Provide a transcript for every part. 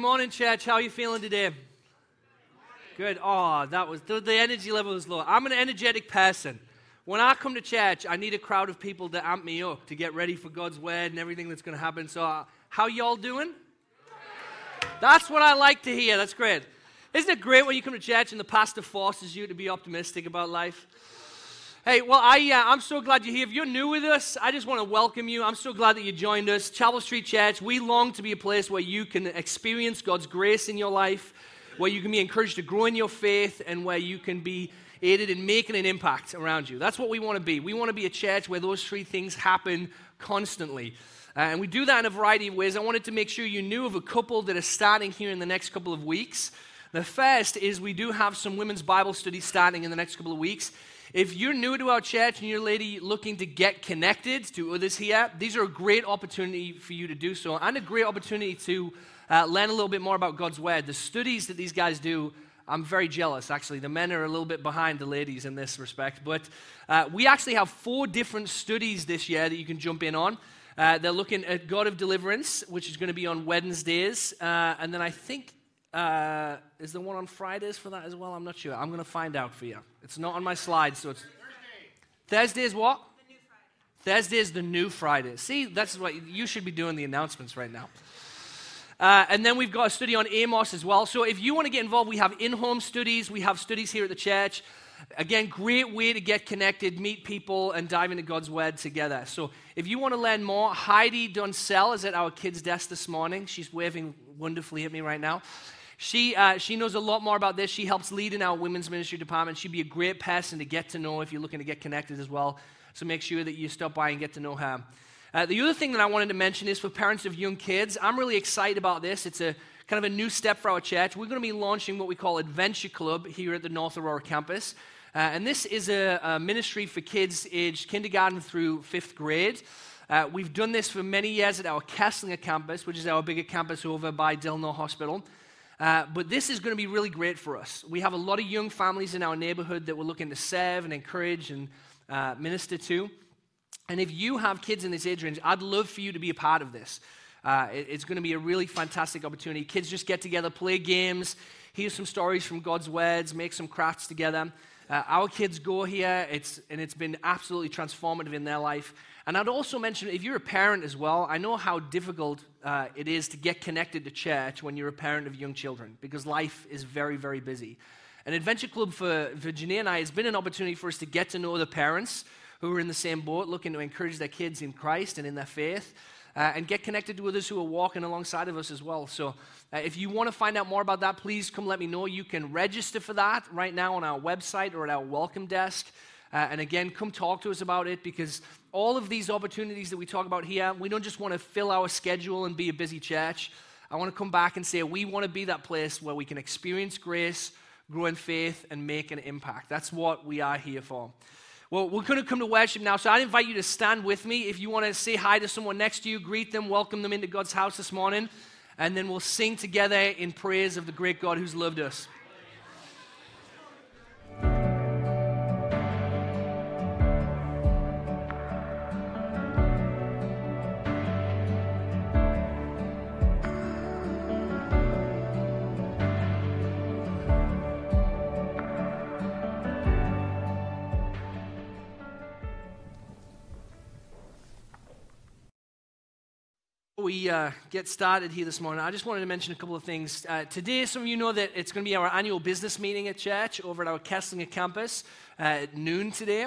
Morning, church. How are you feeling today? Good. Oh, that was the, the energy level was low. I'm an energetic person. When I come to church, I need a crowd of people to amp me up to get ready for God's word and everything that's going to happen. So, uh, how y'all doing? That's what I like to hear. That's great. Isn't it great when you come to church and the pastor forces you to be optimistic about life? Hey, well, I, uh, I'm so glad you're here. If you're new with us, I just want to welcome you. I'm so glad that you joined us. Chapel Street Church, we long to be a place where you can experience God's grace in your life, where you can be encouraged to grow in your faith, and where you can be aided in making an impact around you. That's what we want to be. We want to be a church where those three things happen constantly. Uh, and we do that in a variety of ways. I wanted to make sure you knew of a couple that are starting here in the next couple of weeks. The first is we do have some women's Bible study starting in the next couple of weeks. If you're new to our church and you're a lady looking to get connected to others here, these are a great opportunity for you to do so and a great opportunity to uh, learn a little bit more about God's Word. The studies that these guys do, I'm very jealous, actually. The men are a little bit behind the ladies in this respect. But uh, we actually have four different studies this year that you can jump in on. Uh, they're looking at God of Deliverance, which is going to be on Wednesdays. Uh, and then I think uh, is the one on Fridays for that as well? I'm not sure. I'm going to find out for you. It's not on my slide, so it's. Thursday is what? Thursday is the new Friday. See, that's what you should be doing the announcements right now. Uh, and then we've got a study on Amos as well. So if you want to get involved, we have in home studies, we have studies here at the church. Again, great way to get connected, meet people, and dive into God's Word together. So if you want to learn more, Heidi Dunsell is at our kids' desk this morning. She's waving wonderfully at me right now. She, uh, she knows a lot more about this. She helps lead in our women's ministry department. She'd be a great person to get to know if you're looking to get connected as well. So make sure that you stop by and get to know her. Uh, the other thing that I wanted to mention is for parents of young kids. I'm really excited about this. It's a kind of a new step for our church. We're going to be launching what we call Adventure Club here at the North Aurora campus. Uh, and this is a, a, ministry for kids aged kindergarten through fifth grade. Uh, we've done this for many years at our Keslinger campus, which is our bigger campus over by Delnor Hospital. Uh, but this is going to be really great for us. We have a lot of young families in our neighborhood that we're looking to serve and encourage and uh, minister to. And if you have kids in this age range, I'd love for you to be a part of this. Uh, it, it's going to be a really fantastic opportunity. Kids just get together, play games, hear some stories from God's words, make some crafts together. Uh, our kids go here, it's, and it's been absolutely transformative in their life. And I'd also mention if you're a parent as well, I know how difficult uh, it is to get connected to church when you're a parent of young children because life is very, very busy. An Adventure Club for, Virginia and I has been an opportunity for us to get to know the parents who are in the same boat, looking to encourage their kids in Christ and in their faith. Uh, and get connected to others who are walking alongside of us as well. So, uh, if you want to find out more about that, please come let me know. You can register for that right now on our website or at our welcome desk. Uh, and again, come talk to us about it because all of these opportunities that we talk about here, we don't just want to fill our schedule and be a busy church. I want to come back and say we want to be that place where we can experience grace, grow in faith, and make an impact. That's what we are here for. Well, we're going to come to worship now, so I invite you to stand with me. If you want to say hi to someone next to you, greet them, welcome them into God's house this morning, and then we'll sing together in praise of the great God who's loved us. We uh, get started here this morning, I just wanted to mention a couple of things. Uh, today, some of you know that it's going to be our annual business meeting at church over at our Keslinger campus uh, at noon today.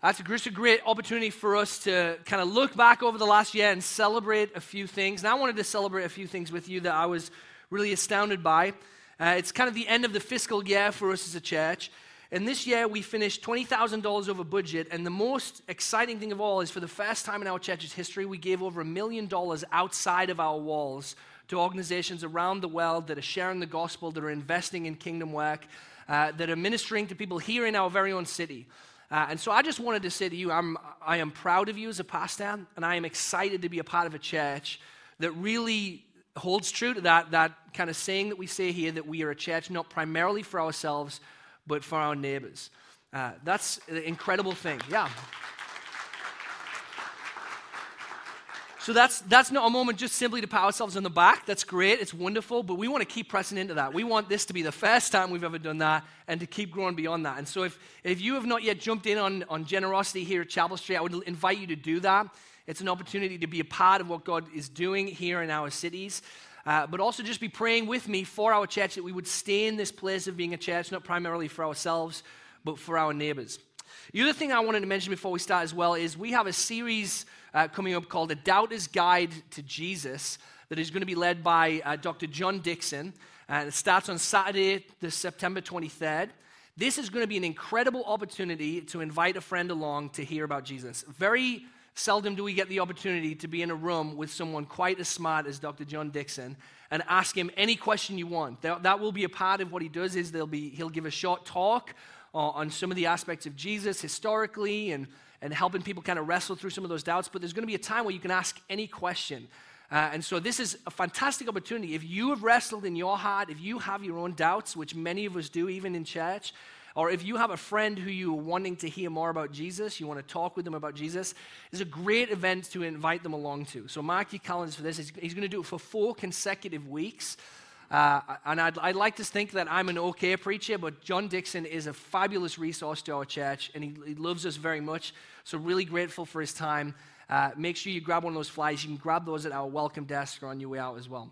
That's a great opportunity for us to kind of look back over the last year and celebrate a few things. And I wanted to celebrate a few things with you that I was really astounded by. Uh, it's kind of the end of the fiscal year for us as a church. And this year we finished $20,000 over budget. And the most exciting thing of all is for the first time in our church's history, we gave over a million dollars outside of our walls to organizations around the world that are sharing the gospel, that are investing in kingdom work, uh, that are ministering to people here in our very own city. Uh, and so I just wanted to say to you, I'm, I am proud of you as a pastor, and I am excited to be a part of a church that really holds true to that, that kind of saying that we say here that we are a church not primarily for ourselves, but for our neighbors. Uh, that's an incredible thing. Yeah. So that's, that's not a moment just simply to pat ourselves on the back. That's great. It's wonderful. But we want to keep pressing into that. We want this to be the first time we've ever done that and to keep growing beyond that. And so if, if you have not yet jumped in on, on generosity here at Chapel Street, I would invite you to do that. It's an opportunity to be a part of what God is doing here in our cities. Uh, but also just be praying with me for our church that we would stay in this place of being a church, not primarily for ourselves, but for our neighbors. The other thing I wanted to mention before we start as well is we have a series uh, coming up called A Doubter's Guide to Jesus that is going to be led by uh, Dr. John Dickson. And uh, it starts on Saturday, the September 23rd. This is going to be an incredible opportunity to invite a friend along to hear about Jesus. Very seldom do we get the opportunity to be in a room with someone quite as smart as Dr. John Dickson and ask him any question you want. That, will be a part of what he does is be, he'll give a short talk on some of the aspects of Jesus historically and, and helping people kind of wrestle through some of those doubts. But there's going to be a time where you can ask any question. Uh, and so this is a fantastic opportunity. If you have wrestled in your heart, if you have your own doubts, which many of us do even in church, or if you have a friend who you are wanting to hear more about Jesus, you want to talk with them about Jesus, it's a great event to invite them along to. So mark your calendars for this. He's, he's going to do it for four consecutive weeks. Uh, and I'd, I'd, like to think that I'm an okay preacher, but John Dickson is a fabulous resource to our church, and he, he loves us very much. So, really grateful for his time. Uh, make sure you grab one of those flyers. You can grab those at our welcome desk or on your way out as well.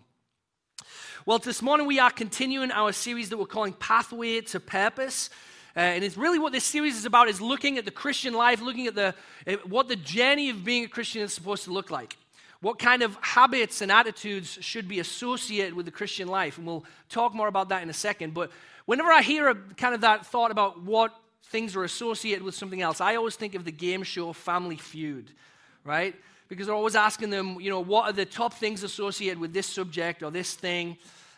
Well, this morning we are continuing our series that we're calling Pathway to Purpose. Uh, and it's really what this series is about is looking at the Christian life, looking at the, what the journey of being a Christian is supposed to look like. What kind of habits and attitudes should be associated with the Christian life? And we'll talk more about that in a second. But whenever I hear a, kind of that thought about what things are associated with something else, I always think of the game show Family Feud, right? Because they're always asking them, you know, what are the top things associated with this subject or this thing?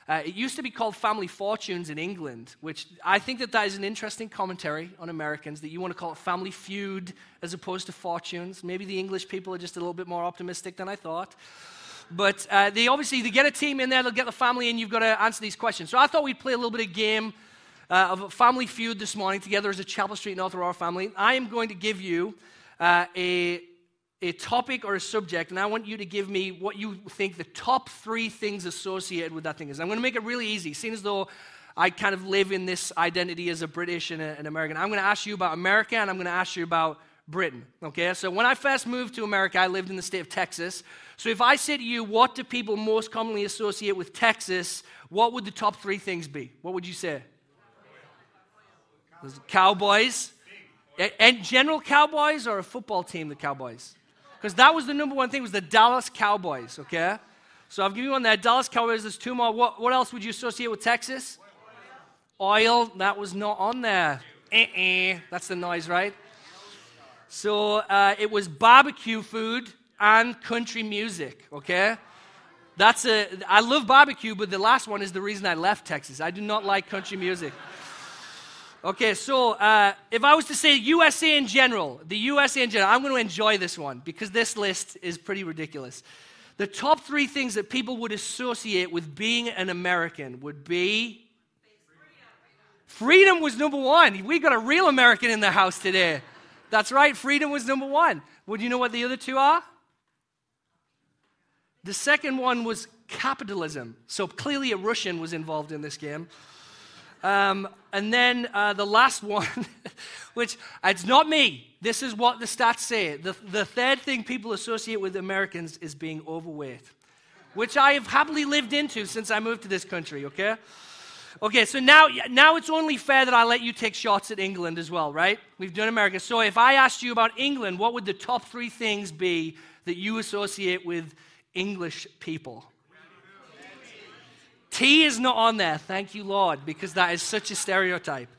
Uh, it used to be called Family Fortunes in England, which I think that that is an interesting commentary on Americans, that you want to call it Family Feud as opposed to Fortunes. Maybe the English people are just a little bit more optimistic than I thought. But uh, they obviously, they get a team in there, they'll get the family, and you've got to answer these questions. So I thought we'd play a little bit of game uh, of family feud this morning together as a Chapel Street North Aurora family. I am going to give you uh, a a topic or a subject, and I want you to give me what you think the top three things associated with that thing is. I'm going to make it really easy, seeing as though I kind of live in this identity as a British and a, an American. I'm going to ask you about America, and I'm going to ask you about Britain. Okay, so when I first moved to America, I lived in the state of Texas. So if I say to you, what do people most commonly associate with Texas, what would the top three things be? What would you say? Cowboys. And general Cowboys or a football team, the Cowboys? Because that was the number one thing was the Dallas Cowboys, okay? So I've given you one there. Dallas Cowboys, there's two more. What, what else would you associate with Texas? Oil. That was not on there. Uh-uh. That's the noise, right? So uh, it was barbecue food and country music, okay? That's a, I love barbecue, but the last one is the reason I left Texas. I do not like country music. Okay, so uh, if I was to say USA in general, the USA in general, I'm going to enjoy this one because this list is pretty ridiculous. The top three things that people would associate with being an American would be freedom was number one. We got a real American in the house today. That's right, freedom was number one. Would you know what the other two are? The second one was capitalism. So clearly a Russian was involved in this game. Um, and then uh, the last one, which it's not me. This is what the stats say. The, the third thing people associate with Americans is being overweight, which I have happily lived into since I moved to this country, okay? Okay, so now, now it's only fair that I let you take shots at England as well, right? We've done America. So if I asked you about England, what would the top three things be that you associate with English people? Tea is not on there, thank you, Lord, because that is such a stereotype.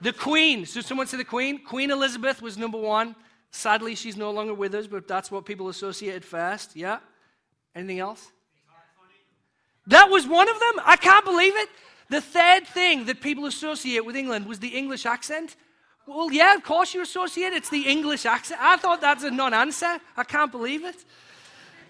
The Queen, so someone said the Queen? Queen Elizabeth was number one. Sadly, she's no longer with us, but that's what people associated first. Yeah? Anything else? That was one of them? I can't believe it. The third thing that people associate with England was the English accent. Well, yeah, of course you associate it's the English accent. I thought that's a non answer. I can't believe it.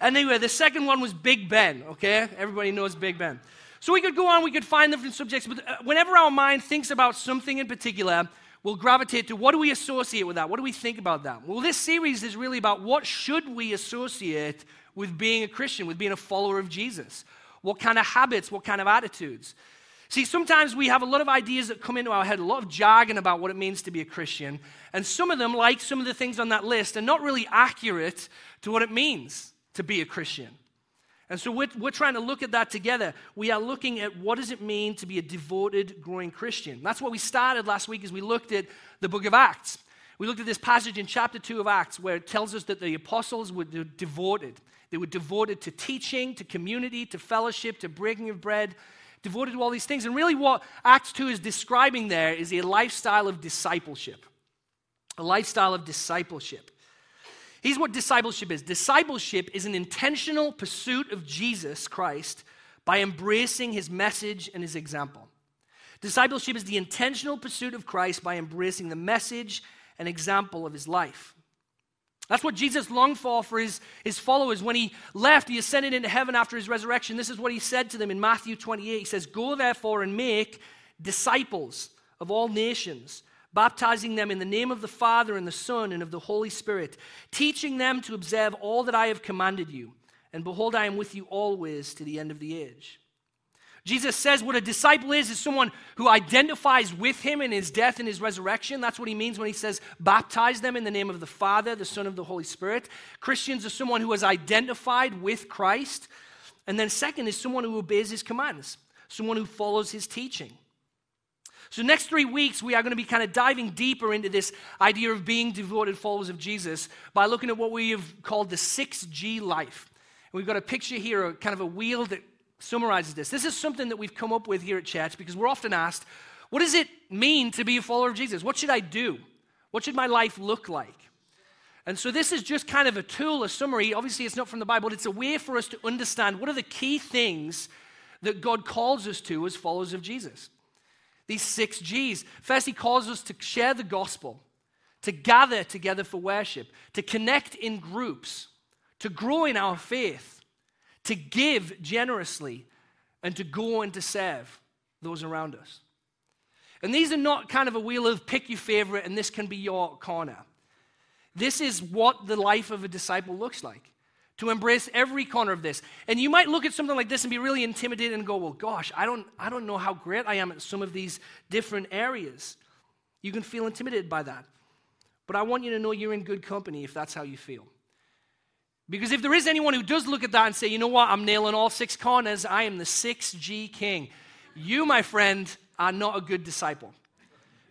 Anyway, the second one was Big Ben, okay? Everybody knows Big Ben. So we could go on, we could find different subjects, but uh, whenever our mind thinks about something in particular, we'll gravitate to what do we associate with that? What do we think about that? Well, this series is really about what should we associate with being a Christian, with being a follower of Jesus? What kind of habits, what kind of attitudes? See, sometimes we have a lot of ideas that come into our head, a lot of jargon about what it means to be a Christian, and some of them, like some of the things on that list, are not really accurate to what it means to be a Christian. And so we're, we're trying to look at that together. We are looking at what does it mean to be a devoted, growing Christian. That's what we started last week as we looked at the book of Acts. We looked at this passage in chapter 2 of Acts where it tells us that the apostles were devoted. They were devoted to teaching, to community, to fellowship, to breaking of bread, devoted to all these things. And really, what Acts 2 is describing there is a lifestyle of discipleship. A lifestyle of discipleship. Here's what discipleship is discipleship is an intentional pursuit of Jesus Christ by embracing his message and his example. Discipleship is the intentional pursuit of Christ by embracing the message and example of his life. That's what Jesus longed for for his, his followers. When he left, he ascended into heaven after his resurrection. This is what he said to them in Matthew 28. He says, Go therefore and make disciples of all nations baptizing them in the name of the Father and the Son and of the Holy Spirit, teaching them to observe all that I have commanded you. And behold, I am with you always to the end of the age. Jesus says what a disciple is, is someone who identifies with him in his death and his resurrection. That's what he means when he says, baptize them in the name of the Father, the Son, of the Holy Spirit. Christians are someone who has identified with Christ. And then, second, is someone who obeys his commands, someone who follows his teaching. So, next three weeks, we are going to be kind of diving deeper into this idea of being devoted followers of Jesus by looking at what we have called the 6G life. And we've got a picture here, a kind of a wheel that summarizes this. This is something that we've come up with here at church because we're often asked, what does it mean to be a follower of Jesus? What should I do? What should my life look like? And so this is just kind of a tool, a summary. Obviously, it's not from the Bible, but it's a way for us to understand what are the key things that God calls us to as followers of Jesus. These six G's. First, he calls us to share the gospel, to gather together for worship, to connect in groups, to grow in our faith, to give generously, and to go and to serve those around us. And these are not kind of a wheel of pick your favorite and this can be your corner. This is what the life of a disciple looks like to embrace every corner of this. And you might look at something like this and be really intimidated and go, well, gosh, I don't, I don't know how great I am at some of these different areas. You can feel intimidated by that. But I want you to know you're in good company if that's how you feel. Because if there is anyone who does look at that and say, you know what, I'm nailing all six corners, I am the 6G king, you, my friend, are not a good disciple.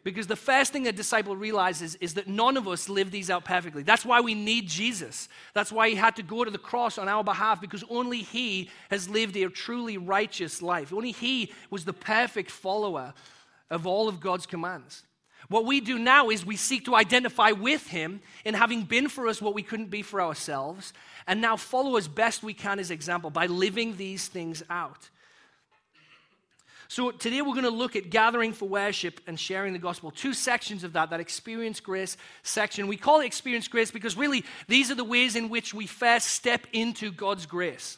Because the first thing a disciple realizes is that none of us live these out perfectly. That's why we need Jesus. That's why he had to go to the cross on our behalf, because only he has lived a truly righteous life. Only he was the perfect follower of all of God's commands. What we do now is we seek to identify with him in having been for us what we couldn't be for ourselves, and now follow as best we can his example by living these things out. So today we're going to look at gathering for worship and sharing the gospel. Two sections of that, that experience grace section. We call it experience grace because really these are the ways in which we first step into God's grace.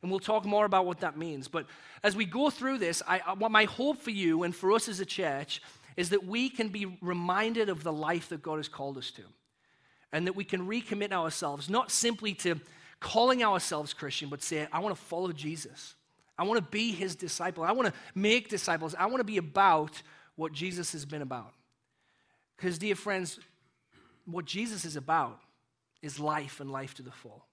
And we'll talk more about what that means. But as we go through this, I, I, my hope for you and for us as a church is that we can be reminded of the life that God has called us to. And that we can recommit ourselves, not simply to calling ourselves Christian, but say, I want to follow Jesus. I want to be his disciple. I want to make disciples. I want to be about what Jesus has been about. Because, dear friends, what Jesus is about is life and life to the full.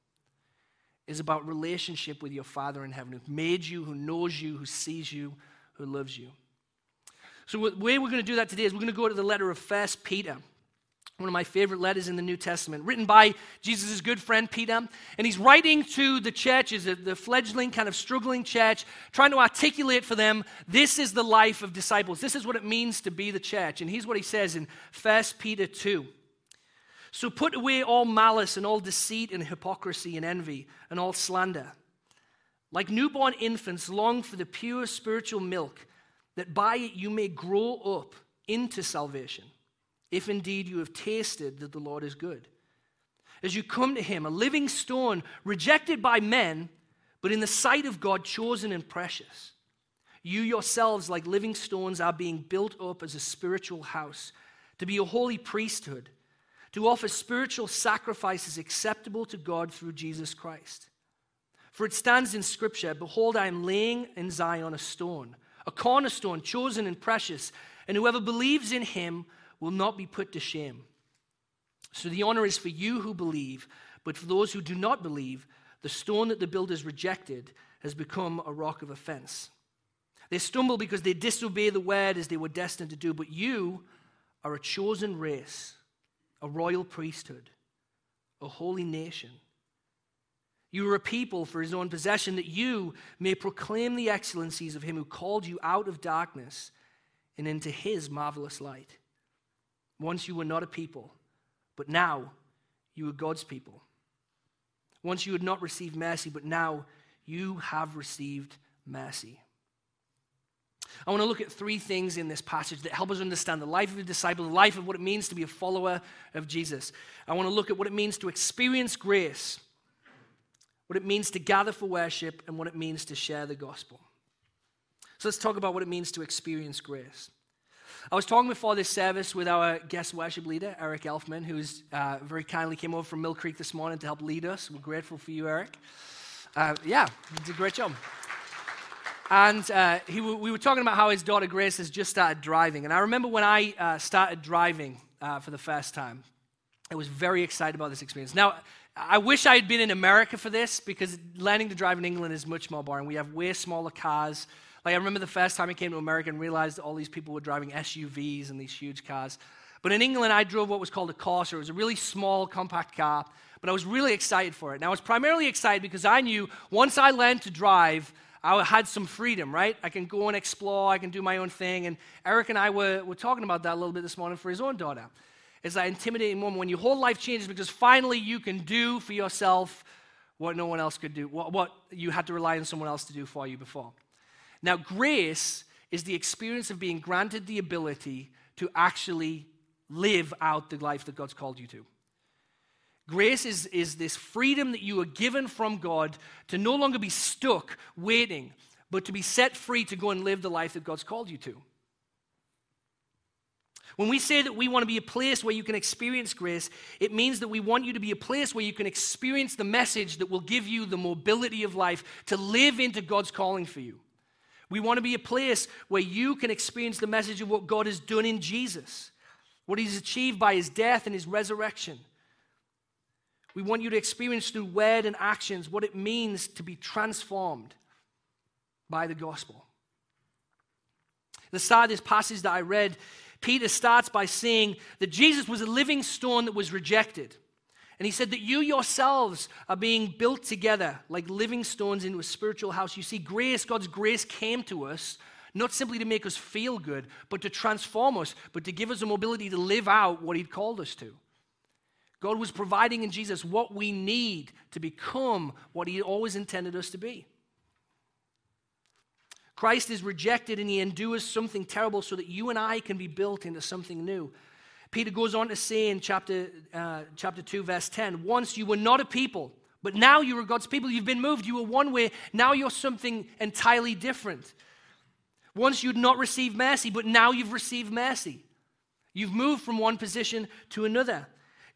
Is about relationship with your Father in heaven who made you, who knows you, who sees you, who loves you. So, the way we're going to do that today is we're going to go to the letter of First Peter one of my favorite letters in the New Testament, written by Jesus' good friend Peter. And he's writing to the churches, the fledgling, kind of struggling church, trying to articulate for them this is the life of disciples. This is what it means to be the church. And here's what he says in 1 Peter 2. So put away all malice and all deceit and hypocrisy and envy and all slander. Like newborn infants, long for the pure spiritual milk, that by it you may grow up into salvation if indeed you have tasted that the Lord is good. As you come to him, a living stone rejected by men, but in the sight of God, chosen and precious. You yourselves, like living stones, are being built up as a spiritual house to be a holy priesthood, to offer spiritual sacrifices acceptable to God through Jesus Christ. For it stands in Scripture Behold, I am laying in Zion a stone, a cornerstone, chosen and precious, and whoever believes in him will not be put to shame. So the honor is for you who believe, but for those who do not believe, the stone that the builders rejected has become a rock of offense. They stumble because they disobey the word as they were destined to do, but you are a chosen race, a royal priesthood, a holy nation. You are a people for his own possession, that you may proclaim the excellencies of him who called you out of darkness and into his marvelous light. Once you were not a people, but now you are God's people. Once you had not received mercy, but now you have received mercy. I want to look at three things in this passage that help us understand the life of a disciple, the life of what it means to be a follower of Jesus. I want to look at what it means to experience grace, what it means to gather for worship, and what it means to share the gospel. So let's talk about what it means to experience grace. I was talking before this service with our guest worship leader, Eric Elfman, who's uh, very kindly came over from Mill Creek this morning to help lead us. We're grateful for you, Eric. Uh, yeah, he did a great job. And uh, he, we were talking about how his daughter Grace has just started driving. And I remember when I uh, started driving uh, for the first time, I was very excited about this experience. Now, I wish I had been in America for this because learning to drive in England is much more boring. We have way smaller cars. Like, I remember the first time I came to America and realized that all these people were driving SUVs and these huge cars. But in England, I drove what was called a Corsa. It was a really small, compact car, but I was really excited for it. And I was primarily excited because I knew once I learned to drive, I had some freedom, right? I can go and explore, I can do my own thing. And Eric and I were, were talking about that a little bit this morning for his own daughter. It's that intimidating moment when your whole life changes because finally you can do for yourself what no one else could do, what, what you had to rely on someone else to do for you before. Now, grace is the experience of being granted the ability to actually live out the life that God's called you to. Grace is, is this freedom that you are given from God to no longer be stuck waiting, but to be set free to go and live the life that God's called you to. When we say that we want to be a place where you can experience grace, it means that we want you to be a place where you can experience the message that will give you the mobility of life to live into God's calling for you. We want to be a place where you can experience the message of what God has done in Jesus, what He's achieved by His death and His resurrection. We want you to experience through word and actions what it means to be transformed by the gospel. The start of this passage that I read, Peter starts by saying that Jesus was a living stone that was rejected. And he said that you yourselves are being built together like living stones into a spiritual house. You see, grace, God's grace came to us not simply to make us feel good, but to transform us, but to give us a mobility to live out what he'd called us to. God was providing in Jesus what we need to become what he always intended us to be. Christ is rejected and he endures something terrible so that you and I can be built into something new. Peter goes on to say in chapter, uh, chapter 2, verse 10 Once you were not a people, but now you are God's people. You've been moved. You were one way. Now you're something entirely different. Once you'd not received mercy, but now you've received mercy. You've moved from one position to another.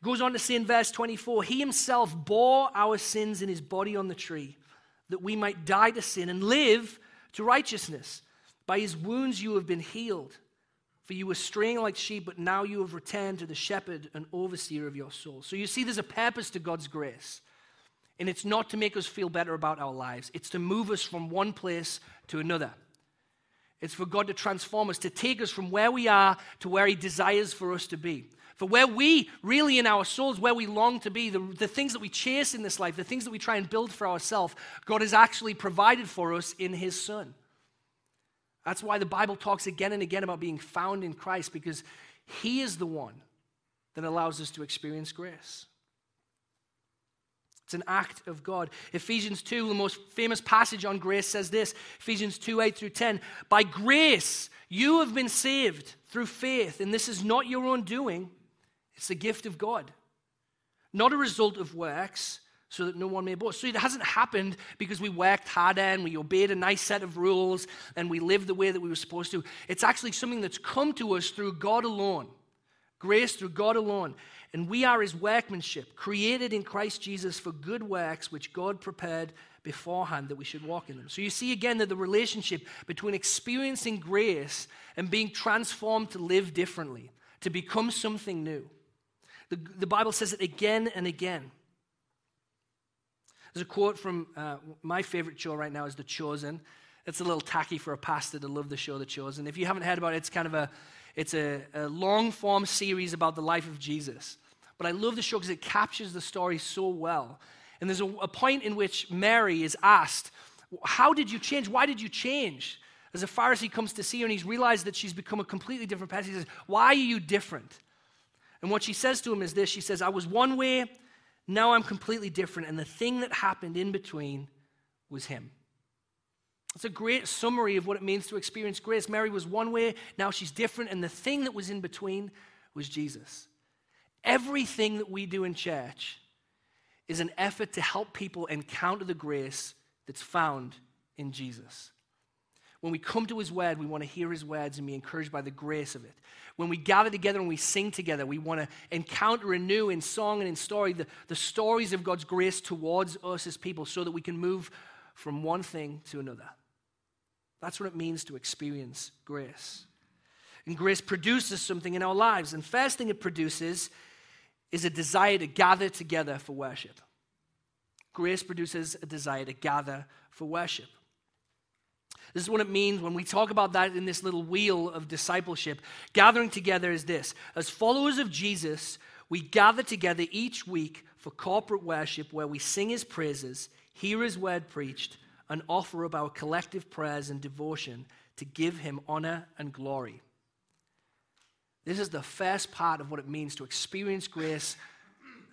Goes on to say in verse 24 He himself bore our sins in his body on the tree, that we might die to sin and live to righteousness. By his wounds you have been healed. For you were straying like sheep, but now you have returned to the shepherd and overseer of your soul. So you see, there's a purpose to God's grace. And it's not to make us feel better about our lives, it's to move us from one place to another. It's for God to transform us, to take us from where we are to where He desires for us to be. For where we really in our souls, where we long to be, the, the things that we chase in this life, the things that we try and build for ourselves, God has actually provided for us in His Son. That's why the Bible talks again and again about being found in Christ, because He is the one that allows us to experience grace. It's an act of God. Ephesians 2, the most famous passage on grace, says this Ephesians 2 8 through 10. By grace, you have been saved through faith, and this is not your own doing, it's the gift of God, not a result of works so that no one may boast. So it hasn't happened because we worked harder and we obeyed a nice set of rules and we lived the way that we were supposed to. It's actually something that's come to us through God alone, Grace through God alone. And we are his workmanship, created in Christ Jesus for good works, which God prepared beforehand that we should walk in them. So you see again that the relationship between experiencing grace and being transformed to live differently, to become something new. The, the Bible says it again and again. There's a quote from uh, my favorite show right now is The Chosen. It's a little tacky for a pastor to love the show The Chosen. If you haven't heard about it, it's kind of a it's a, a long form series about the life of Jesus. But I love the show because it captures the story so well. And there's a, a point in which Mary is asked, How did you change? Why did you change? As a Pharisee comes to see her and he's realized that she's become a completely different person, he says, Why are you different? And what she says to him is this She says, I was one way, now I'm completely different. And the thing that happened in between was him. It's a great summary of what it means to experience grace. Mary was one way, now she's different, and the thing that was in between was Jesus. Everything that we do in church is an effort to help people encounter the grace that's found in Jesus. When we come to his word, we want to hear his words and be encouraged by the grace of it. When we gather together and we sing together, we want to encounter anew in song and in story the, the stories of God's grace towards us as people so that we can move from one thing to another. That's what it means to experience grace. And grace produces something in our lives. And first thing it produces is a desire to gather together for worship. Grace produces a desire to gather for worship. This is what it means when we talk about that in this little wheel of discipleship. Gathering together is this as followers of Jesus, we gather together each week for corporate worship where we sing his praises, hear his word preached, and offer up our collective prayers and devotion to give him honor and glory. This is the first part of what it means to experience grace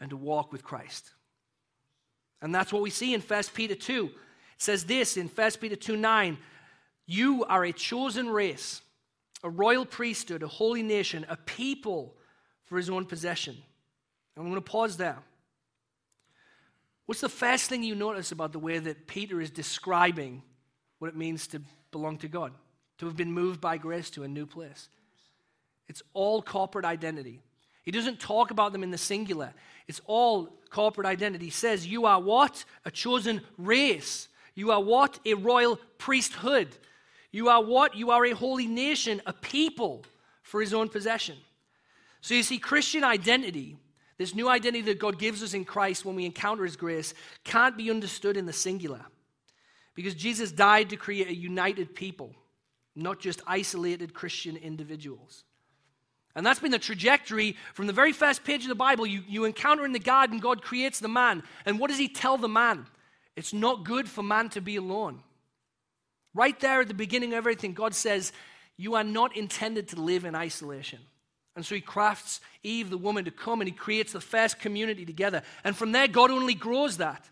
and to walk with Christ. And that's what we see in 1 Peter 2. It says this in 1 Peter 2 9 You are a chosen race, a royal priesthood, a holy nation, a people for his own possession. And I'm going to pause there. What's the first thing you notice about the way that Peter is describing what it means to belong to God, to have been moved by grace to a new place? It's all corporate identity. He doesn't talk about them in the singular. It's all corporate identity. He says, You are what? A chosen race. You are what? A royal priesthood. You are what? You are a holy nation, a people for his own possession. So you see, Christian identity this new identity that God gives us in Christ when we encounter His grace can't be understood in the singular. Because Jesus died to create a united people, not just isolated Christian individuals. And that's been the trajectory from the very first page of the Bible. You, you encounter in the garden, God creates the man. And what does He tell the man? It's not good for man to be alone. Right there at the beginning of everything, God says, You are not intended to live in isolation. And so he crafts Eve, the woman, to come and he creates the first community together. And from there, God only grows that.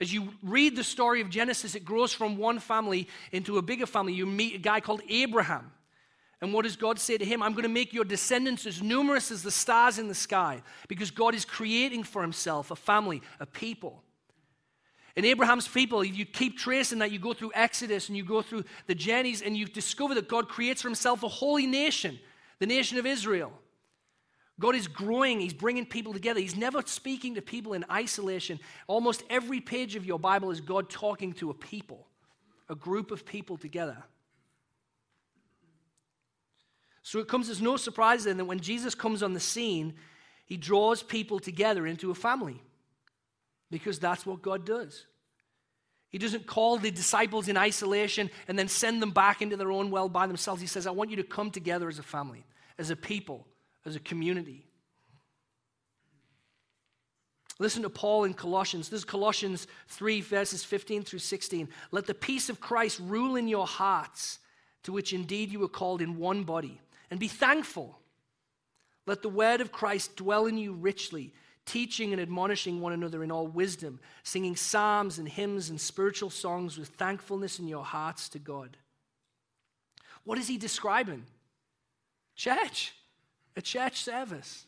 As you read the story of Genesis, it grows from one family into a bigger family. You meet a guy called Abraham. And what does God say to him? I'm going to make your descendants as numerous as the stars in the sky because God is creating for himself a family, a people. And Abraham's people, if you keep tracing that, you go through Exodus and you go through the journeys and you discover that God creates for himself a holy nation, the nation of Israel. God is growing, He's bringing people together. He's never speaking to people in isolation. Almost every page of your Bible is God talking to a people, a group of people together. So it comes as no surprise then that when Jesus comes on the scene, He draws people together into a family because that's what God does. He doesn't call the disciples in isolation and then send them back into their own well by themselves. He says, I want you to come together as a family, as a people as a community. Listen to Paul in Colossians. This is Colossians 3, verses 15 through 16. Let the peace of Christ rule in your hearts, to which indeed you were called in one body, and be thankful. Let the word of Christ dwell in you richly, teaching and admonishing one another in all wisdom, singing psalms and hymns and spiritual songs with thankfulness in your hearts to God. What is he describing? Church a church service.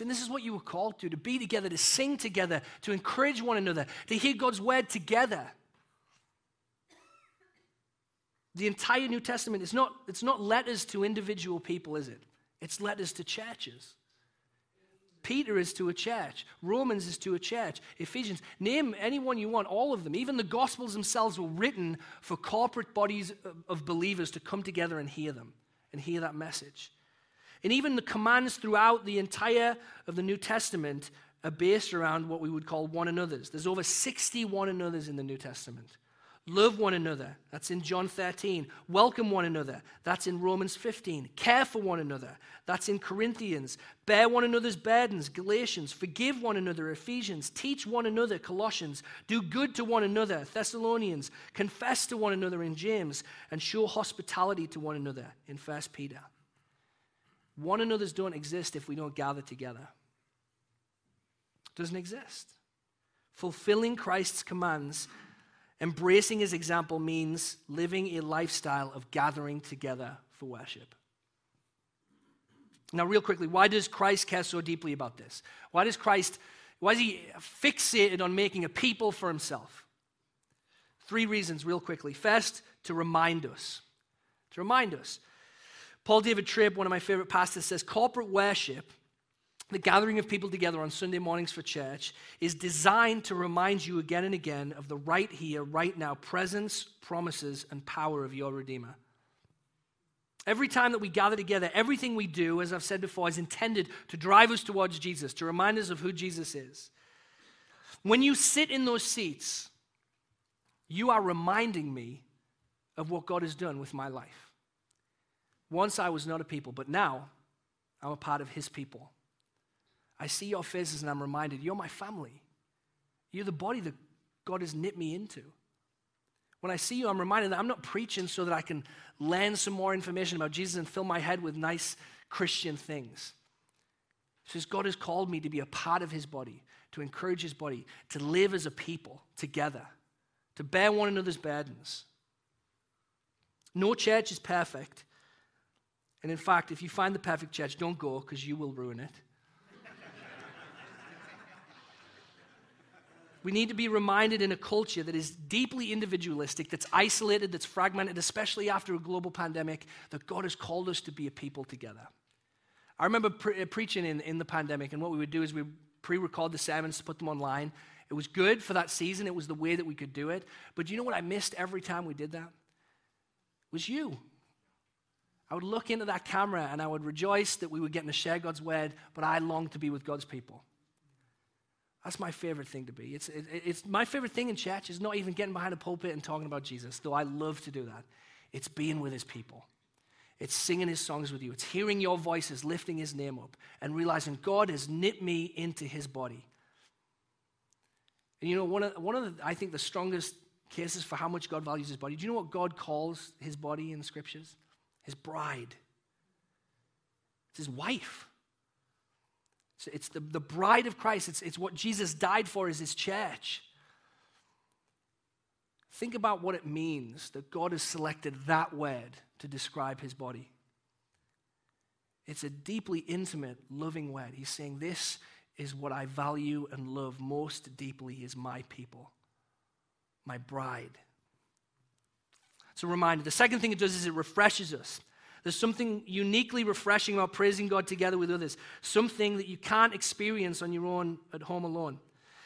And this is what you were called to to be together, to sing together, to encourage one another, to hear God's word together. The entire New Testament is not, it's not letters to individual people, is it? It's letters to churches. Peter is to a church. Romans is to a church. Ephesians. Name anyone you want, all of them. Even the Gospels themselves were written for corporate bodies of believers to come together and hear them and hear that message. And even the commands throughout the entire of the New Testament are based around what we would call one another's. There's over 60 one another's in the New Testament. Love one another. That's in John 13. Welcome one another. That's in Romans 15. Care for one another. That's in Corinthians. Bear one another's burdens. Galatians. Forgive one another. Ephesians. Teach one another. Colossians. Do good to one another. Thessalonians. Confess to one another in James. And show hospitality to one another in 1 Peter. One another's don't exist if we don't gather together. It doesn't exist. Fulfilling Christ's commands Embracing his example means living a lifestyle of gathering together for worship. Now, real quickly, why does Christ care so deeply about this? Why does Christ, why is he fixated on making a people for himself? Three reasons, real quickly. First, to remind us. To remind us. Paul David Tripp, one of my favorite pastors, says corporate worship the gathering of people together on Sunday mornings for church is designed to remind you again and again of the right here, right now presence, promises, and power of your Redeemer. Every time that we gather together, everything we do, as I've said before, is intended to drive us towards Jesus, to remind us of who Jesus is. When you sit in those seats, you are reminding me of what God has done with my life. Once I was not a people, but now I'm a part of His people. I see your faces and I'm reminded you're my family. You're the body that God has knit me into. When I see you, I'm reminded that I'm not preaching so that I can learn some more information about Jesus and fill my head with nice Christian things. It says God has called me to be a part of his body, to encourage his body, to live as a people together, to bear one another's burdens. No church is perfect. And in fact, if you find the perfect church, don't go because you will ruin it. We need to be reminded in a culture that is deeply individualistic, that's isolated, that's fragmented, especially after a global pandemic, that God has called us to be a people together. I remember pre- uh, preaching in, in the pandemic, and what we would do is we pre record the sermons to put them online. It was good for that season, it was the way that we could do it. But you know what I missed every time we did that? It was you. I would look into that camera and I would rejoice that we were getting to share God's word, but I longed to be with God's people. That's my favorite thing to be. It's, it, it's my favorite thing in church is not even getting behind a pulpit and talking about Jesus, though I love to do that. It's being with his people. It's singing his songs with you. It's hearing your voices, lifting his name up, and realizing God has knit me into his body. And you know, one of, one of the, I think, the strongest cases for how much God values his body, do you know what God calls his body in the scriptures? His bride. It's his wife. It's the, the bride of Christ. It's, it's what Jesus died for is his church. Think about what it means that God has selected that word to describe his body. It's a deeply intimate, loving word. He's saying, This is what I value and love most deeply is my people, my bride. It's a reminder. The second thing it does is it refreshes us. There's something uniquely refreshing about praising God together with others, something that you can't experience on your own at home alone.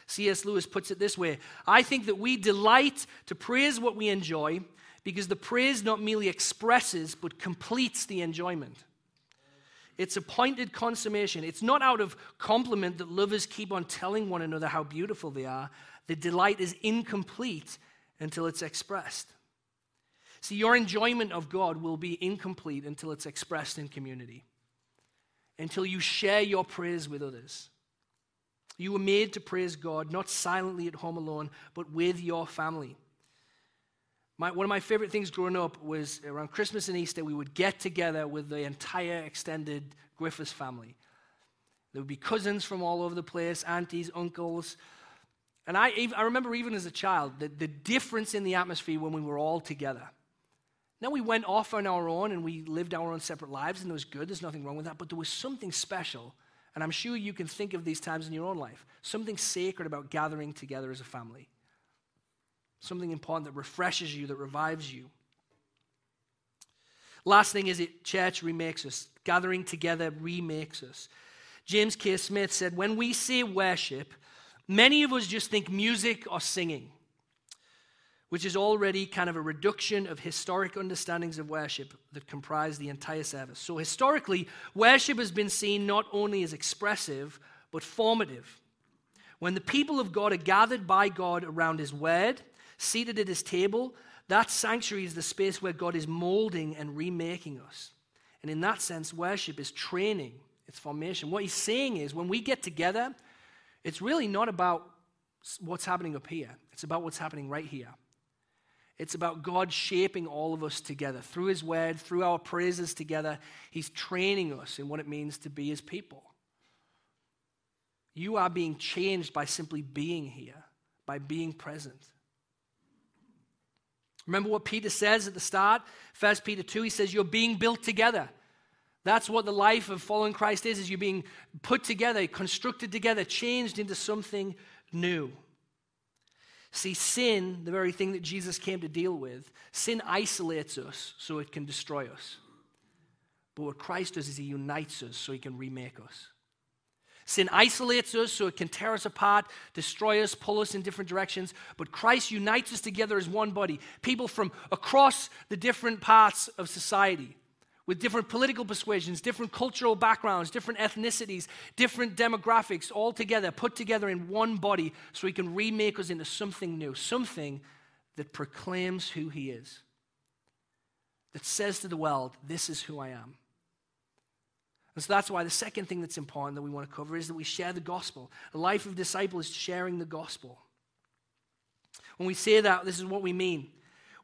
C.S. Lewis puts it this way I think that we delight to praise what we enjoy because the praise not merely expresses but completes the enjoyment. It's a pointed consummation. It's not out of compliment that lovers keep on telling one another how beautiful they are. The delight is incomplete until it's expressed. See, your enjoyment of God will be incomplete until it's expressed in community, until you share your praise with others. You were made to praise God, not silently at home alone, but with your family. My, one of my favorite things growing up was around Christmas and Easter, we would get together with the entire extended Griffiths family. There would be cousins from all over the place, aunties, uncles. And I, I remember even as a child, the, the difference in the atmosphere when we were all together. Now we went off on our own and we lived our own separate lives, and it was good. There's nothing wrong with that. But there was something special, and I'm sure you can think of these times in your own life something sacred about gathering together as a family, something important that refreshes you, that revives you. Last thing is it church remakes us. Gathering together remakes us. James K. Smith said, When we say worship, many of us just think music or singing, which is already kind of a reduction of historic understandings of worship that comprise the entire service. So, historically, worship has been seen not only as expressive, but formative. When the people of God are gathered by God around His Word, seated at His table, that sanctuary is the space where God is molding and remaking us. And in that sense, worship is training, it's formation. What He's saying is when we get together, it's really not about what's happening up here, it's about what's happening right here. It's about God shaping all of us together through His Word, through our praises together. He's training us in what it means to be His people. You are being changed by simply being here, by being present. Remember what Peter says at the start? 1 Peter 2, he says, You're being built together. That's what the life of following Christ is, is you're being put together, constructed together, changed into something new. See, sin, the very thing that Jesus came to deal with, sin isolates us so it can destroy us. But what Christ does is he unites us so he can remake us. Sin isolates us so it can tear us apart, destroy us, pull us in different directions. But Christ unites us together as one body. People from across the different parts of society, with different political persuasions, different cultural backgrounds, different ethnicities, different demographics, all together, put together in one body so he can remake us into something new, something that proclaims who he is, that says to the world, This is who I am. And so that's why the second thing that's important that we want to cover is that we share the gospel. A life of disciple is sharing the gospel. When we say that, this is what we mean.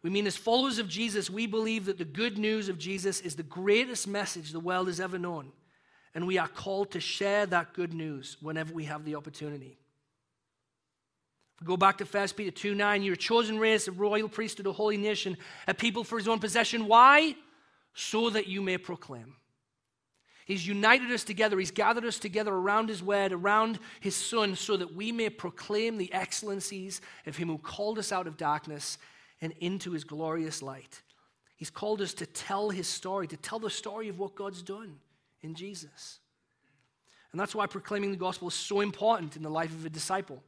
We mean, as followers of Jesus, we believe that the good news of Jesus is the greatest message the world has ever known. And we are called to share that good news whenever we have the opportunity. Go back to 1 Peter 2 9, you're a chosen race, a royal priesthood, a holy nation, a people for his own possession. Why? So that you may proclaim He's united us together. He's gathered us together around His word, around His Son, so that we may proclaim the excellencies of Him who called us out of darkness and into His glorious light. He's called us to tell His story, to tell the story of what God's done in Jesus. And that's why proclaiming the gospel is so important in the life of a disciple.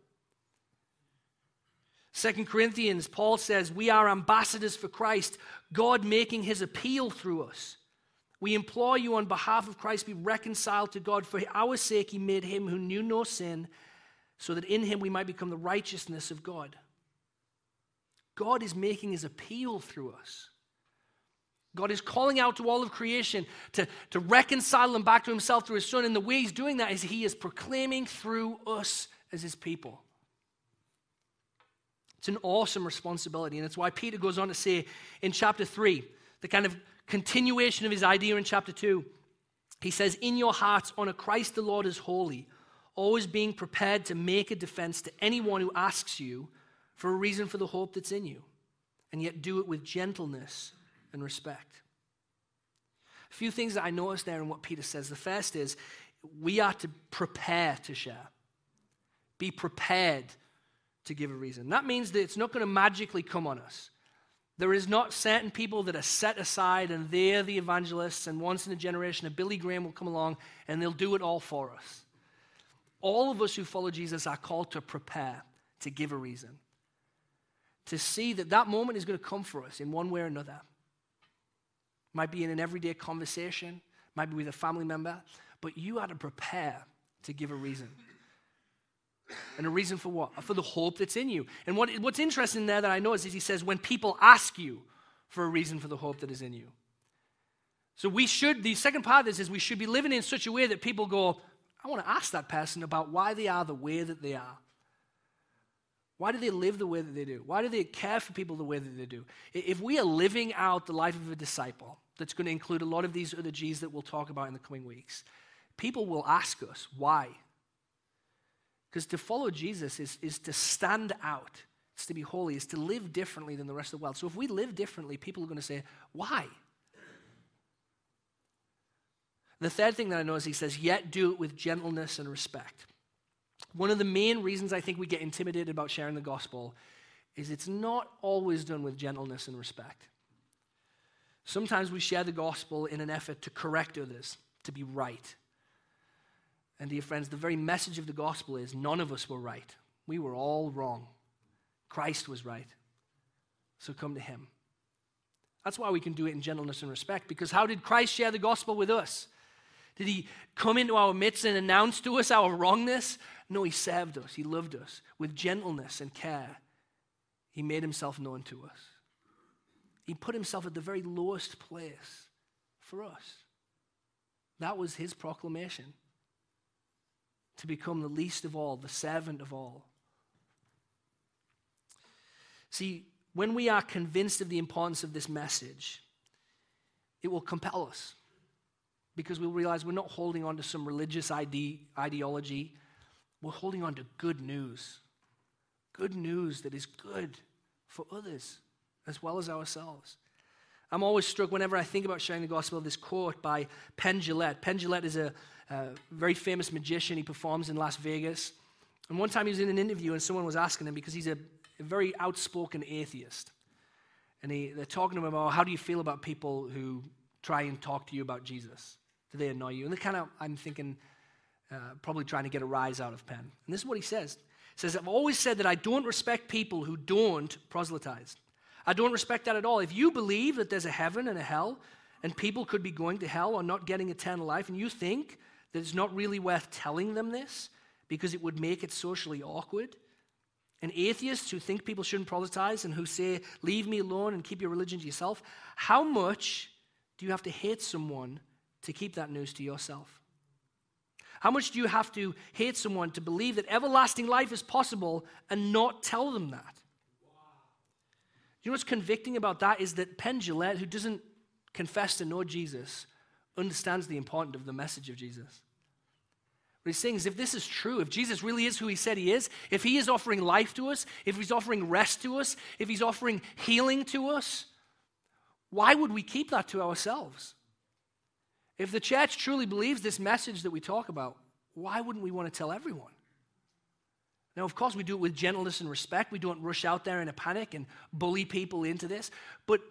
Second Corinthians, Paul says, We are ambassadors for Christ, God making His appeal through us. We implore you on behalf of Christ, be reconciled to God. For our sake, he made him who knew no sin, so that in him we might become the righteousness of God. God is making his appeal through us. God is calling out to all of creation to, to reconcile them back to himself through his son. And the way he's doing that is he is proclaiming through us as his people. It's an awesome responsibility. And it's why Peter goes on to say in chapter 3, the kind of continuation of his idea in chapter 2. He says, In your hearts, honor Christ the Lord as holy, always being prepared to make a defense to anyone who asks you for a reason for the hope that's in you, and yet do it with gentleness and respect. A few things that I noticed there in what Peter says. The first is we are to prepare to share, be prepared to give a reason. That means that it's not going to magically come on us. There is not certain people that are set aside and they're the evangelists, and once in a generation, a Billy Graham will come along and they'll do it all for us. All of us who follow Jesus are called to prepare, to give a reason, to see that that moment is going to come for us in one way or another. Might be in an everyday conversation, might be with a family member, but you are to prepare to give a reason. And a reason for what? For the hope that's in you. And what, what's interesting there that I know is he says, when people ask you for a reason for the hope that is in you. So we should, the second part of this is we should be living in such a way that people go, I want to ask that person about why they are the way that they are. Why do they live the way that they do? Why do they care for people the way that they do? If we are living out the life of a disciple, that's going to include a lot of these other G's that we'll talk about in the coming weeks, people will ask us why. Because to follow Jesus is, is to stand out, it's to be holy, is to live differently than the rest of the world. So if we live differently, people are going to say, Why? The third thing that I know is he says, Yet do it with gentleness and respect. One of the main reasons I think we get intimidated about sharing the gospel is it's not always done with gentleness and respect. Sometimes we share the gospel in an effort to correct others, to be right. And dear friends, the very message of the gospel is none of us were right. We were all wrong. Christ was right. So come to him. That's why we can do it in gentleness and respect, because how did Christ share the gospel with us? Did he come into our midst and announce to us our wrongness? No, he served us. He loved us with gentleness and care. He made himself known to us. He put himself at the very lowest place for us. That was his proclamation to become the least of all, the servant of all. See, when we are convinced of the importance of this message, it will compel us because we'll realize we're not holding on to some religious ide- ideology. We're holding on to good news. Good news that is good for others as well as ourselves. I'm always struck whenever I think about sharing the gospel of this quote by Penn Jillette. Penn Jillette is a, a very famous magician. He performs in Las Vegas. And one time he was in an interview and someone was asking him because he's a, a very outspoken atheist. And he, they're talking to him about how do you feel about people who try and talk to you about Jesus? Do they annoy you? And they kind of, I'm thinking, uh, probably trying to get a rise out of Penn. And this is what he says. He says, I've always said that I don't respect people who don't proselytize. I don't respect that at all. If you believe that there's a heaven and a hell, and people could be going to hell or not getting eternal life, and you think that it's not really worth telling them this because it would make it socially awkward, and atheists who think people shouldn't proselytize and who say, leave me alone and keep your religion to yourself, how much do you have to hate someone to keep that news to yourself? How much do you have to hate someone to believe that everlasting life is possible and not tell them that? You know what's convicting about that is that Penn who doesn't confess to know Jesus, understands the importance of the message of Jesus. What he's saying is if this is true, if Jesus really is who he said he is, if he is offering life to us, if he's offering rest to us, if he's offering healing to us, why would we keep that to ourselves? If the church truly believes this message that we talk about, why wouldn't we want to tell everyone? Now, of course, we do it with gentleness and respect. We don't rush out there in a panic and bully people into this. But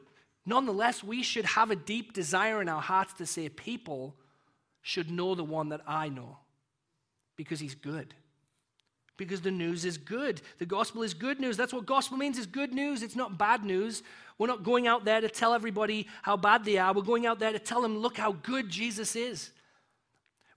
nonetheless, we should have a deep desire in our hearts to say, people should know the one that I know because he's good. Because the news is good. The gospel is good news. That's what gospel means is good news. It's not bad news. We're not going out there to tell everybody how bad they are. We're going out there to tell them, look how good Jesus is.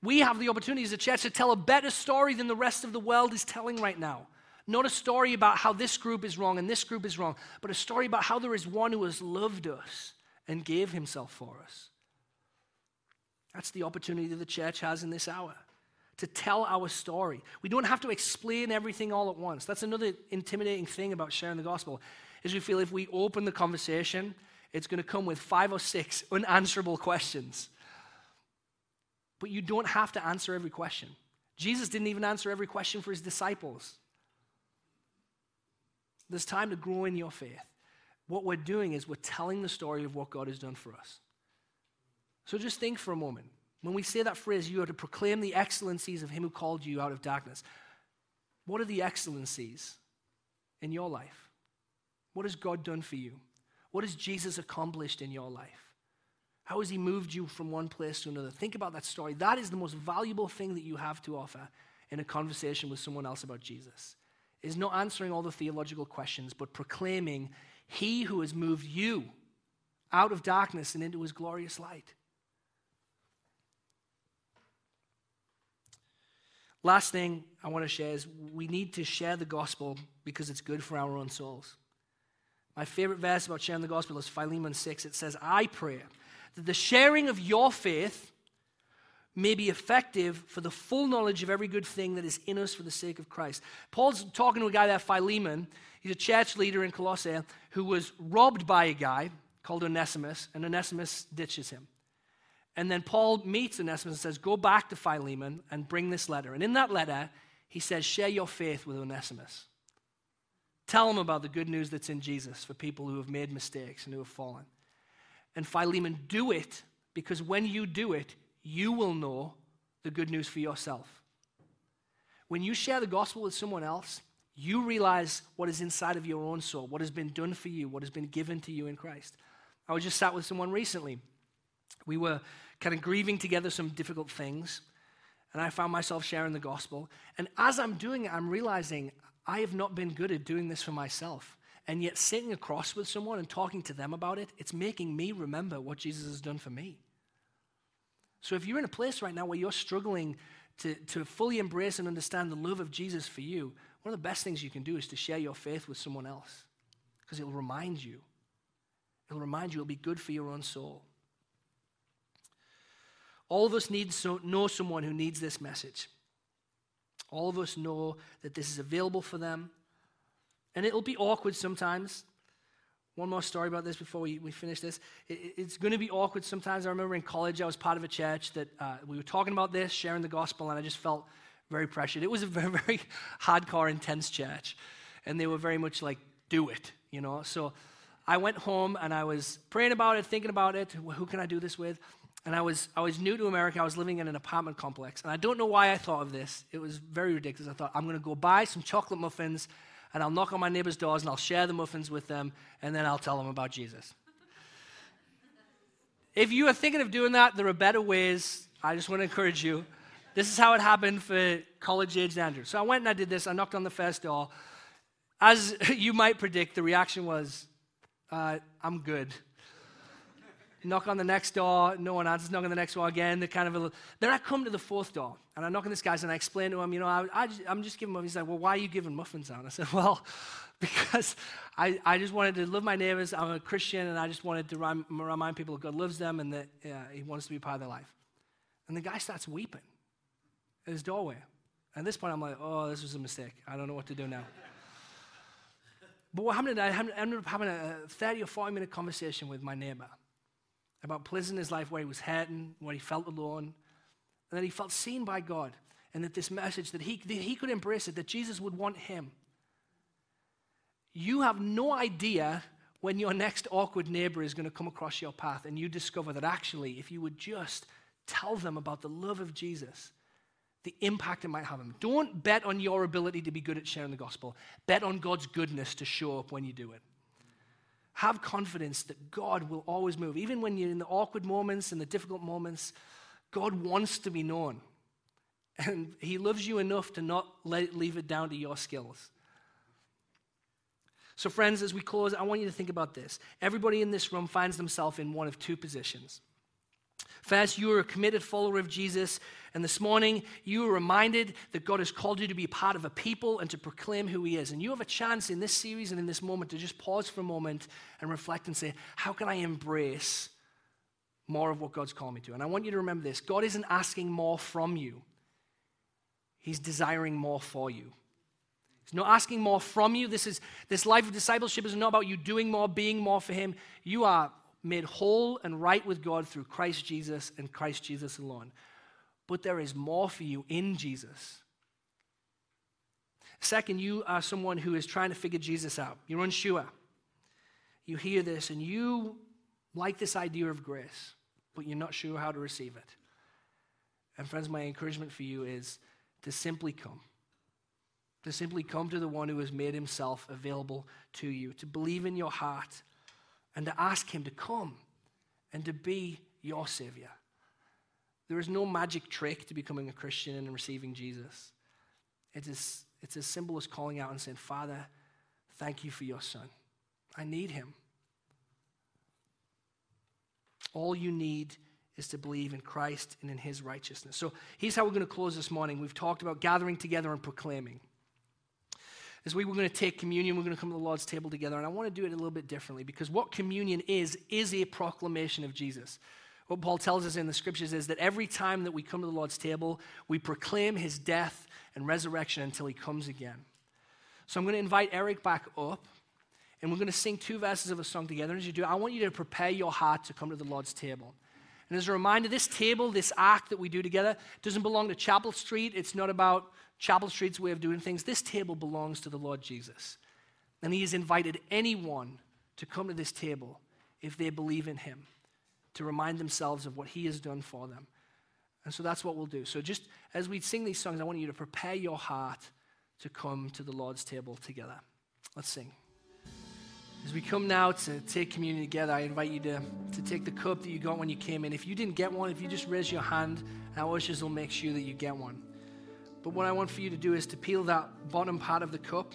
We have the opportunity as a church to tell a better story than the rest of the world is telling right now. Not a story about how this group is wrong and this group is wrong, but a story about how there is one who has loved us and gave himself for us. That's the opportunity that the church has in this hour to tell our story. We don't have to explain everything all at once. That's another intimidating thing about sharing the gospel is we feel if we open the conversation, it's going to come with five or six unanswerable questions. But you don't have to answer every question. Jesus didn't even answer every question for his disciples. There's time to grow in your faith. What we're doing is we're telling the story of what God has done for us. So just think for a moment. When we say that phrase, you are to proclaim the excellencies of Him who called you out of darkness. What are the excellencies in your life? What has God done for you? What has Jesus accomplished in your life? How has He moved you from one place to another? Think about that story. That is the most valuable thing that you have to offer in a conversation with someone else about Jesus. Is not answering all the theological questions, but proclaiming He who has moved you out of darkness and into His glorious light. Last thing I want to share is we need to share the gospel because it's good for our own souls. My favorite verse about sharing the gospel is Philemon 6. It says, I pray that the sharing of your faith may be effective for the full knowledge of every good thing that is in us for the sake of Christ. Paul's talking to a guy there, Philemon. He's a church leader in Colossae who was robbed by a guy called Onesimus, and Onesimus ditches him. And then Paul meets Onesimus and says, Go back to Philemon and bring this letter. And in that letter, he says, Share your faith with Onesimus. Tell him about the good news that's in Jesus for people who have made mistakes and who have fallen. And Philemon, do it because when you do it, you will know the good news for yourself. When you share the gospel with someone else, you realize what is inside of your own soul, what has been done for you, what has been given to you in Christ. I was just sat with someone recently. We were kind of grieving together some difficult things, and I found myself sharing the gospel. And as I'm doing it, I'm realizing I have not been good at doing this for myself. And yet, sitting across with someone and talking to them about it, it's making me remember what Jesus has done for me. So, if you're in a place right now where you're struggling to, to fully embrace and understand the love of Jesus for you, one of the best things you can do is to share your faith with someone else because it'll remind you. It'll remind you, it'll be good for your own soul. All of us need so, know someone who needs this message. All of us know that this is available for them. And it'll be awkward sometimes. One more story about this before we, we finish this. It, it's going to be awkward sometimes. I remember in college, I was part of a church that uh, we were talking about this, sharing the gospel, and I just felt very pressured. It was a very, very hardcore, intense church. And they were very much like, do it, you know? So I went home and I was praying about it, thinking about it. Who can I do this with? And I was, I was new to America. I was living in an apartment complex. And I don't know why I thought of this. It was very ridiculous. I thought, I'm going to go buy some chocolate muffins and I'll knock on my neighbor's doors and I'll share the muffins with them and then I'll tell them about Jesus. if you are thinking of doing that, there are better ways. I just want to encourage you. This is how it happened for college aged Andrew. So I went and I did this. I knocked on the first door. As you might predict, the reaction was, uh, I'm good knock on the next door, no one answers, knock on the next one again. They're kind of a, then I come to the fourth door and I knock on this guy's and I explain to him, you know, I, I am just giving him, he's like, well, why are you giving muffins out? I said, well, because I, I just wanted to love my neighbors. I'm a Christian and I just wanted to remind, remind people that God loves them and that uh, he wants to be part of their life. And the guy starts weeping at his doorway. At this point, I'm like, oh, this was a mistake. I don't know what to do now. But what happened, I ended up having a 30 or 40 minute conversation with my neighbor about places in his life where he was hurting, where he felt alone, and that he felt seen by God, and that this message, that he, that he could embrace it, that Jesus would want him. You have no idea when your next awkward neighbor is going to come across your path, and you discover that actually, if you would just tell them about the love of Jesus, the impact it might have on them. Don't bet on your ability to be good at sharing the gospel. Bet on God's goodness to show up when you do it. Have confidence that God will always move. Even when you're in the awkward moments and the difficult moments, God wants to be known. And He loves you enough to not let leave it down to your skills. So, friends, as we close, I want you to think about this. Everybody in this room finds themselves in one of two positions. First, you are a committed follower of Jesus, and this morning you are reminded that God has called you to be part of a people and to proclaim who He is. And you have a chance in this series and in this moment to just pause for a moment and reflect and say, How can I embrace more of what God's called me to? And I want you to remember this God isn't asking more from you, He's desiring more for you. He's not asking more from you. This, is, this life of discipleship is not about you doing more, being more for Him. You are made whole and right with God through Christ Jesus and Christ Jesus alone. But there is more for you in Jesus. Second, you are someone who is trying to figure Jesus out. You're unsure. You hear this and you like this idea of grace, but you're not sure how to receive it. And, friends, my encouragement for you is to simply come. To simply come to the one who has made himself available to you, to believe in your heart and to ask Him to come and to be your Savior. There is no magic trick to becoming a Christian and receiving Jesus. It is, it's as simple as calling out and saying, Father, thank you for your Son. I need Him. All you need is to believe in Christ and in His righteousness. So here's how we're going to close this morning. We've talked about gathering together and proclaiming. As we were going to take communion, we're going to come to the Lord's table together. And I want to do it a little bit differently because what communion is, is a proclamation of Jesus. What Paul tells us in the scriptures is that every time that we come to the Lord's table, we proclaim his death and resurrection until he comes again. So I'm going to invite Eric back up, and we're going to sing two verses of a song together. And as you do, I want you to prepare your heart to come to the Lord's table. And as a reminder, this table, this act that we do together, doesn't belong to Chapel Street. It's not about Chapel Street's way of doing things. This table belongs to the Lord Jesus. And He has invited anyone to come to this table if they believe in Him, to remind themselves of what He has done for them. And so that's what we'll do. So just as we sing these songs, I want you to prepare your heart to come to the Lord's table together. Let's sing. As we come now to take communion together, I invite you to, to take the cup that you got when you came in. If you didn't get one, if you just raise your hand, our ushers will make sure that you get one. But what I want for you to do is to peel that bottom part of the cup.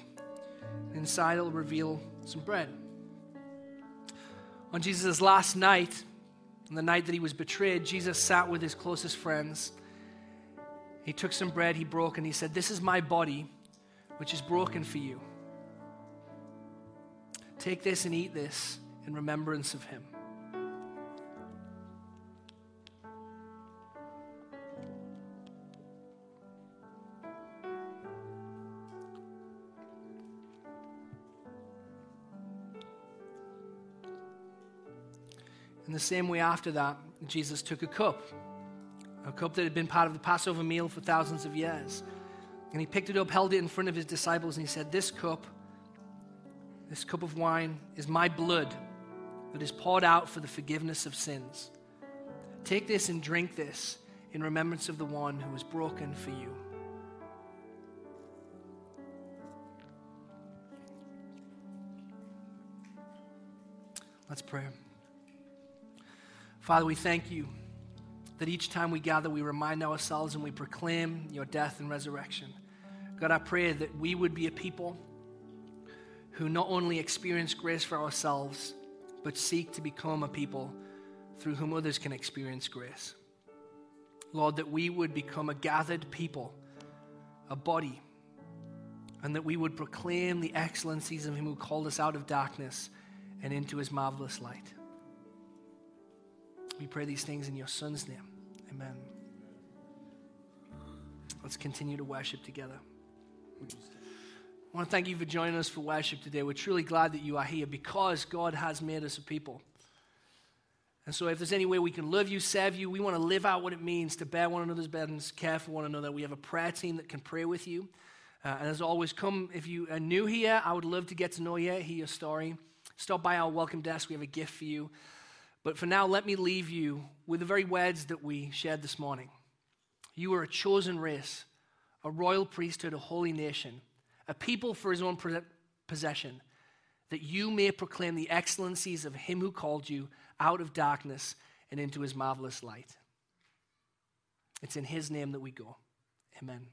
Inside, it'll reveal some bread. On Jesus' last night, on the night that he was betrayed, Jesus sat with his closest friends. He took some bread, he broke, and he said, This is my body, which is broken for you. Take this and eat this in remembrance of him. The same way, after that, Jesus took a cup, a cup that had been part of the Passover meal for thousands of years. And he picked it up, held it in front of his disciples, and he said, This cup, this cup of wine, is my blood that is poured out for the forgiveness of sins. Take this and drink this in remembrance of the one who was broken for you. Let's pray. Father, we thank you that each time we gather, we remind ourselves and we proclaim your death and resurrection. God, I pray that we would be a people who not only experience grace for ourselves, but seek to become a people through whom others can experience grace. Lord, that we would become a gathered people, a body, and that we would proclaim the excellencies of Him who called us out of darkness and into His marvelous light. We pray these things in your Son's name. Amen. Let's continue to worship together. I want to thank you for joining us for worship today. We're truly glad that you are here because God has made us a people. And so, if there's any way we can love you, serve you, we want to live out what it means to bear one another's burdens, care for one another. We have a prayer team that can pray with you. Uh, and as always, come if you are new here, I would love to get to know you, hear your story. Stop by our welcome desk. We have a gift for you. But for now, let me leave you with the very words that we shared this morning. You are a chosen race, a royal priesthood, a holy nation, a people for his own possession, that you may proclaim the excellencies of him who called you out of darkness and into his marvelous light. It's in his name that we go. Amen.